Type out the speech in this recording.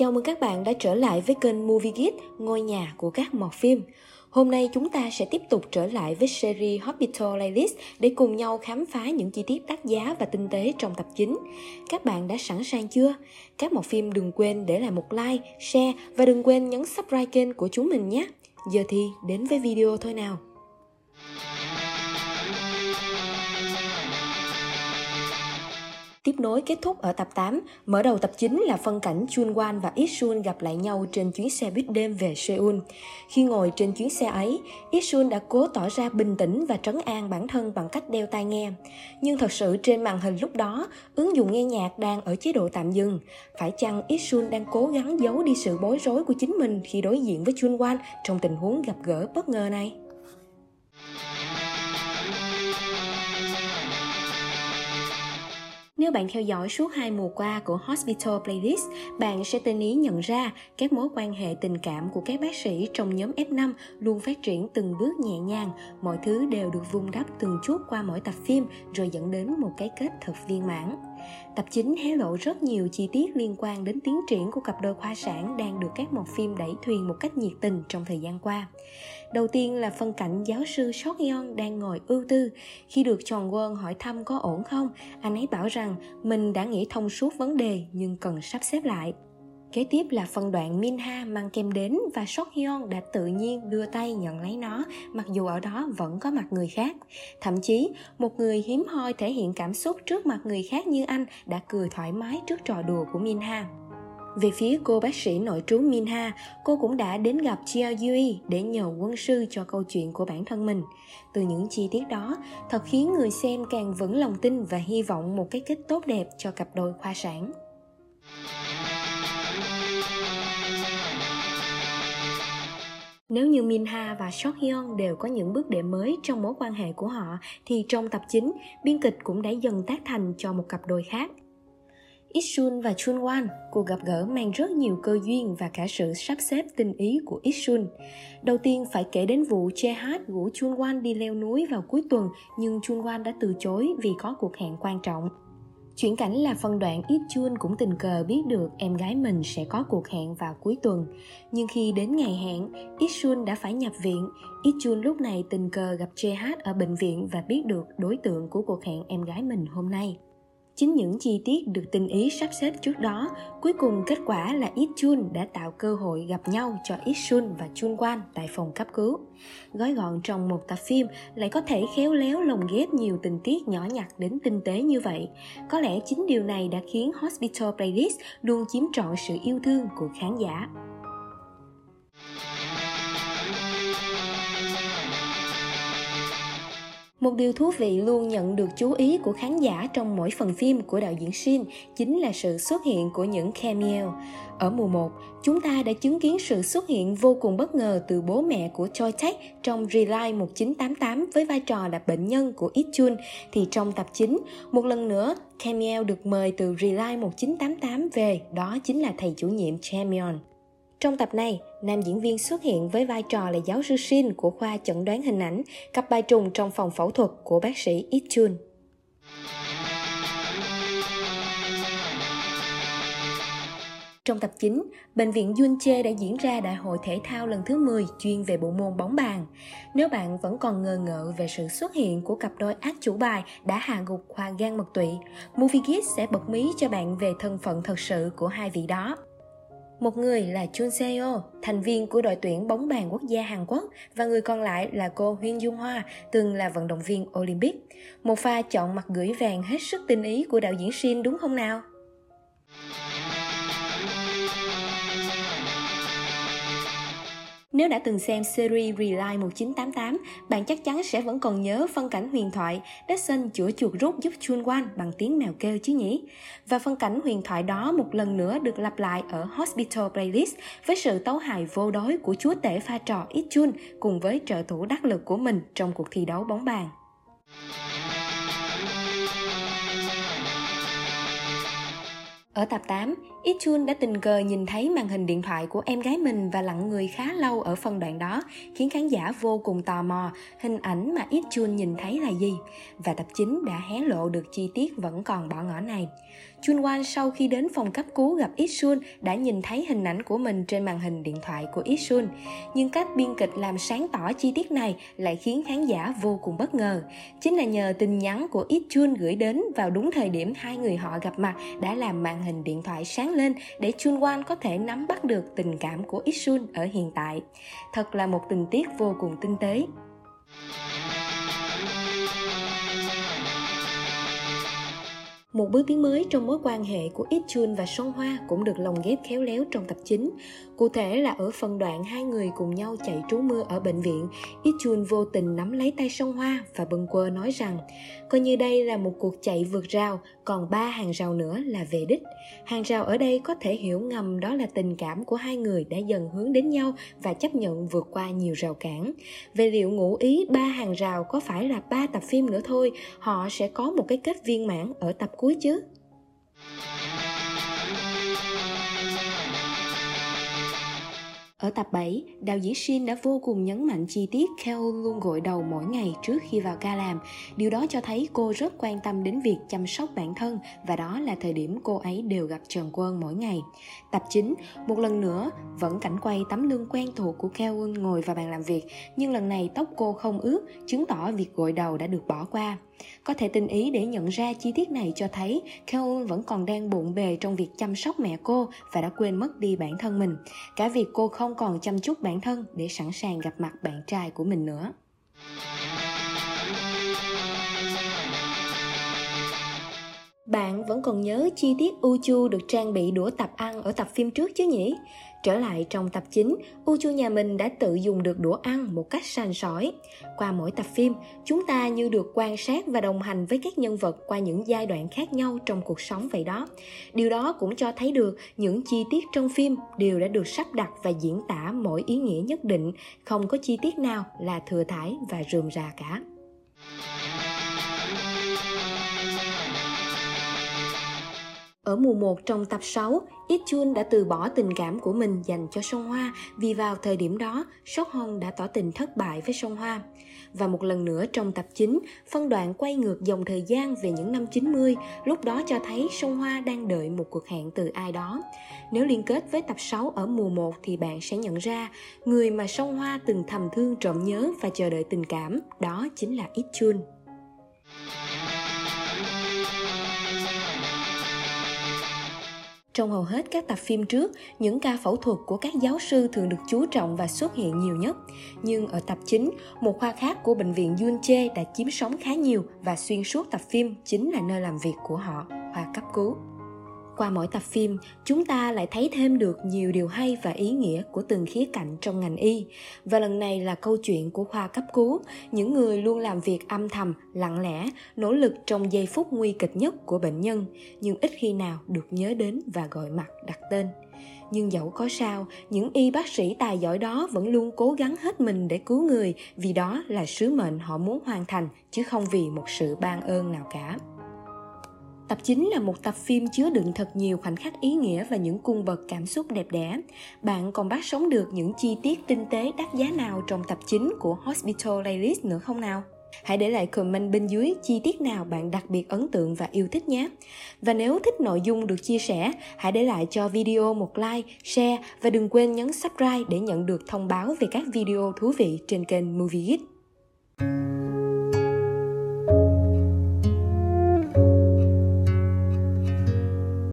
Chào mừng các bạn đã trở lại với kênh Movie Geek, ngôi nhà của các mọt phim. Hôm nay chúng ta sẽ tiếp tục trở lại với series Hospital Playlist để cùng nhau khám phá những chi tiết đắt giá và tinh tế trong tập chính Các bạn đã sẵn sàng chưa? Các mọt phim đừng quên để lại một like, share và đừng quên nhấn subscribe kênh của chúng mình nhé. Giờ thì đến với video thôi nào. Tiếp nối kết thúc ở tập 8, mở đầu tập 9 là phân cảnh Chun Wan và Isun gặp lại nhau trên chuyến xe buýt đêm về Seoul. Khi ngồi trên chuyến xe ấy, Isun đã cố tỏ ra bình tĩnh và trấn an bản thân bằng cách đeo tai nghe. Nhưng thật sự trên màn hình lúc đó, ứng dụng nghe nhạc đang ở chế độ tạm dừng. Phải chăng Isun đang cố gắng giấu đi sự bối rối của chính mình khi đối diện với Chun Wan trong tình huống gặp gỡ bất ngờ này? Nếu bạn theo dõi suốt hai mùa qua của Hospital Playlist, bạn sẽ tinh ý nhận ra các mối quan hệ tình cảm của các bác sĩ trong nhóm F5 luôn phát triển từng bước nhẹ nhàng, mọi thứ đều được vun đắp từng chút qua mỗi tập phim rồi dẫn đến một cái kết thật viên mãn. Tập 9 hé lộ rất nhiều chi tiết liên quan đến tiến triển của cặp đôi khoa sản đang được các mọt phim đẩy thuyền một cách nhiệt tình trong thời gian qua. Đầu tiên là phân cảnh giáo sư Sok Yeon đang ngồi ưu tư. Khi được Tròn Quân hỏi thăm có ổn không, anh ấy bảo rằng mình đã nghĩ thông suốt vấn đề nhưng cần sắp xếp lại. Kế tiếp là phân đoạn Minha mang kem đến và Sok Hyun đã tự nhiên đưa tay nhận lấy nó mặc dù ở đó vẫn có mặt người khác. Thậm chí, một người hiếm hoi thể hiện cảm xúc trước mặt người khác như anh đã cười thoải mái trước trò đùa của Minha. Về phía cô bác sĩ nội trú Minha, cô cũng đã đến gặp Chia Yui để nhờ quân sư cho câu chuyện của bản thân mình. Từ những chi tiết đó, thật khiến người xem càng vững lòng tin và hy vọng một cái kết tốt đẹp cho cặp đôi khoa sản. Nếu như Minha và Sok Hyun đều có những bước đệm mới trong mối quan hệ của họ, thì trong tập 9, biên kịch cũng đã dần tác thành cho một cặp đôi khác. Isun và Chunwan, cuộc gặp gỡ mang rất nhiều cơ duyên và cả sự sắp xếp tinh ý của Isun. Đầu tiên phải kể đến vụ Chehat rủ Chunwan đi leo núi vào cuối tuần nhưng Chunwan đã từ chối vì có cuộc hẹn quan trọng. Chuyển cảnh là phân đoạn Ít Chun cũng tình cờ biết được em gái mình sẽ có cuộc hẹn vào cuối tuần. Nhưng khi đến ngày hẹn, Ít Chun đã phải nhập viện. Ít Chun lúc này tình cờ gặp JH ở bệnh viện và biết được đối tượng của cuộc hẹn em gái mình hôm nay. Chính những chi tiết được tinh ý sắp xếp trước đó, cuối cùng kết quả là Ít Chun đã tạo cơ hội gặp nhau cho Ít Sun và Chun Quan tại phòng cấp cứu. Gói gọn trong một tập phim lại có thể khéo léo lồng ghép nhiều tình tiết nhỏ nhặt đến tinh tế như vậy. Có lẽ chính điều này đã khiến Hospital Playlist luôn chiếm trọn sự yêu thương của khán giả. Một điều thú vị luôn nhận được chú ý của khán giả trong mỗi phần phim của đạo diễn Shin chính là sự xuất hiện của những cameo. Ở mùa 1, chúng ta đã chứng kiến sự xuất hiện vô cùng bất ngờ từ bố mẹ của Choi Tech trong Rely 1988 với vai trò là bệnh nhân của Ít Chun, thì trong tập 9, một lần nữa, cameo được mời từ Rely 1988 về, đó chính là thầy chủ nhiệm Chamyeon. Trong tập này, nam diễn viên xuất hiện với vai trò là giáo sư Shin của khoa chẩn đoán hình ảnh, cặp bài trùng trong phòng phẫu thuật của bác sĩ Ít Chun. Trong tập 9, Bệnh viện Yunche đã diễn ra đại hội thể thao lần thứ 10 chuyên về bộ môn bóng bàn. Nếu bạn vẫn còn ngờ ngợ về sự xuất hiện của cặp đôi ác chủ bài đã hạ gục khoa gan mật tụy, Movie Kids sẽ bật mí cho bạn về thân phận thật sự của hai vị đó. Một người là Chun Seo, thành viên của đội tuyển bóng bàn quốc gia Hàn Quốc và người còn lại là cô Huyên Dung Hoa, từng là vận động viên Olympic. Một pha chọn mặt gửi vàng hết sức tinh ý của đạo diễn Shin đúng không nào? Nếu đã từng xem series Rely 1988, bạn chắc chắn sẽ vẫn còn nhớ phân cảnh huyền thoại Dexon chữa chuột rút giúp Chun Wan bằng tiếng mèo kêu chứ nhỉ? Và phân cảnh huyền thoại đó một lần nữa được lặp lại ở Hospital Playlist với sự tấu hài vô đối của chúa tể pha trò Ít Chun cùng với trợ thủ đắc lực của mình trong cuộc thi đấu bóng bàn. Ở tập 8, Ichun đã tình cờ nhìn thấy màn hình điện thoại của em gái mình và lặng người khá lâu ở phân đoạn đó, khiến khán giả vô cùng tò mò hình ảnh mà Ichun nhìn thấy là gì. Và tập 9 đã hé lộ được chi tiết vẫn còn bỏ ngỏ này. Chun Wan sau khi đến phòng cấp cứu gặp Isun đã nhìn thấy hình ảnh của mình trên màn hình điện thoại của Isun. Nhưng cách biên kịch làm sáng tỏ chi tiết này lại khiến khán giả vô cùng bất ngờ. Chính là nhờ tin nhắn của Isun gửi đến vào đúng thời điểm hai người họ gặp mặt đã làm màn hình điện thoại sáng lên để Chun Wan có thể nắm bắt được tình cảm của Isun ở hiện tại. Thật là một tình tiết vô cùng tinh tế. Một bước tiến mới trong mối quan hệ của Ít Chun và Song Hoa cũng được lồng ghép khéo léo trong tập chính, Cụ thể là ở phần đoạn hai người cùng nhau chạy trú mưa ở bệnh viện, Ít Chun vô tình nắm lấy tay Song Hoa và bâng quơ nói rằng coi như đây là một cuộc chạy vượt rào, còn ba hàng rào nữa là về đích. Hàng rào ở đây có thể hiểu ngầm đó là tình cảm của hai người đã dần hướng đến nhau và chấp nhận vượt qua nhiều rào cản. Về liệu ngụ ý ba hàng rào có phải là ba tập phim nữa thôi, họ sẽ có một cái kết viên mãn ở tập cuối chứ Ở tập 7, đạo diễn Shin đã vô cùng nhấn mạnh chi tiết Keo luôn gội đầu mỗi ngày trước khi vào ca làm. Điều đó cho thấy cô rất quan tâm đến việc chăm sóc bản thân và đó là thời điểm cô ấy đều gặp Trần Quân mỗi ngày. Tập 9, một lần nữa, vẫn cảnh quay tấm lưng quen thuộc của Keo ngồi vào bàn làm việc, nhưng lần này tóc cô không ướt, chứng tỏ việc gội đầu đã được bỏ qua. Có thể tinh ý để nhận ra chi tiết này cho thấy Keun vẫn còn đang bộn bề trong việc chăm sóc mẹ cô và đã quên mất đi bản thân mình. Cả việc cô không còn chăm chút bản thân để sẵn sàng gặp mặt bạn trai của mình nữa. Bạn vẫn còn nhớ chi tiết Uchu được trang bị đũa tập ăn ở tập phim trước chứ nhỉ? Trở lại trong tập 9, chu nhà mình đã tự dùng được đũa ăn một cách sành sỏi. Qua mỗi tập phim, chúng ta như được quan sát và đồng hành với các nhân vật qua những giai đoạn khác nhau trong cuộc sống vậy đó. Điều đó cũng cho thấy được những chi tiết trong phim đều đã được sắp đặt và diễn tả mỗi ý nghĩa nhất định, không có chi tiết nào là thừa thải và rườm rà cả. Ở mùa 1 trong tập 6, Ít Chun đã từ bỏ tình cảm của mình dành cho Song Hoa vì vào thời điểm đó, Sok Hong đã tỏ tình thất bại với Song Hoa. Và một lần nữa trong tập 9, phân đoạn quay ngược dòng thời gian về những năm 90, lúc đó cho thấy Song Hoa đang đợi một cuộc hẹn từ ai đó. Nếu liên kết với tập 6 ở mùa 1 thì bạn sẽ nhận ra, người mà Song Hoa từng thầm thương trộm nhớ và chờ đợi tình cảm, đó chính là Ít Chun. Trong hầu hết các tập phim trước, những ca phẫu thuật của các giáo sư thường được chú trọng và xuất hiện nhiều nhất. Nhưng ở tập chính một khoa khác của bệnh viện Yunche đã chiếm sóng khá nhiều và xuyên suốt tập phim chính là nơi làm việc của họ, khoa cấp cứu. Qua mỗi tập phim, chúng ta lại thấy thêm được nhiều điều hay và ý nghĩa của từng khía cạnh trong ngành y. Và lần này là câu chuyện của khoa cấp cứu, những người luôn làm việc âm thầm, lặng lẽ, nỗ lực trong giây phút nguy kịch nhất của bệnh nhân, nhưng ít khi nào được nhớ đến và gọi mặt đặt tên nhưng dẫu có sao những y bác sĩ tài giỏi đó vẫn luôn cố gắng hết mình để cứu người vì đó là sứ mệnh họ muốn hoàn thành chứ không vì một sự ban ơn nào cả Tập 9 là một tập phim chứa đựng thật nhiều khoảnh khắc ý nghĩa và những cung bậc cảm xúc đẹp đẽ. Bạn còn bắt sống được những chi tiết tinh tế đắt giá nào trong tập 9 của Hospital Playlist nữa không nào? Hãy để lại comment bên dưới chi tiết nào bạn đặc biệt ấn tượng và yêu thích nhé. Và nếu thích nội dung được chia sẻ, hãy để lại cho video một like, share và đừng quên nhấn subscribe để nhận được thông báo về các video thú vị trên kênh Movie Geek.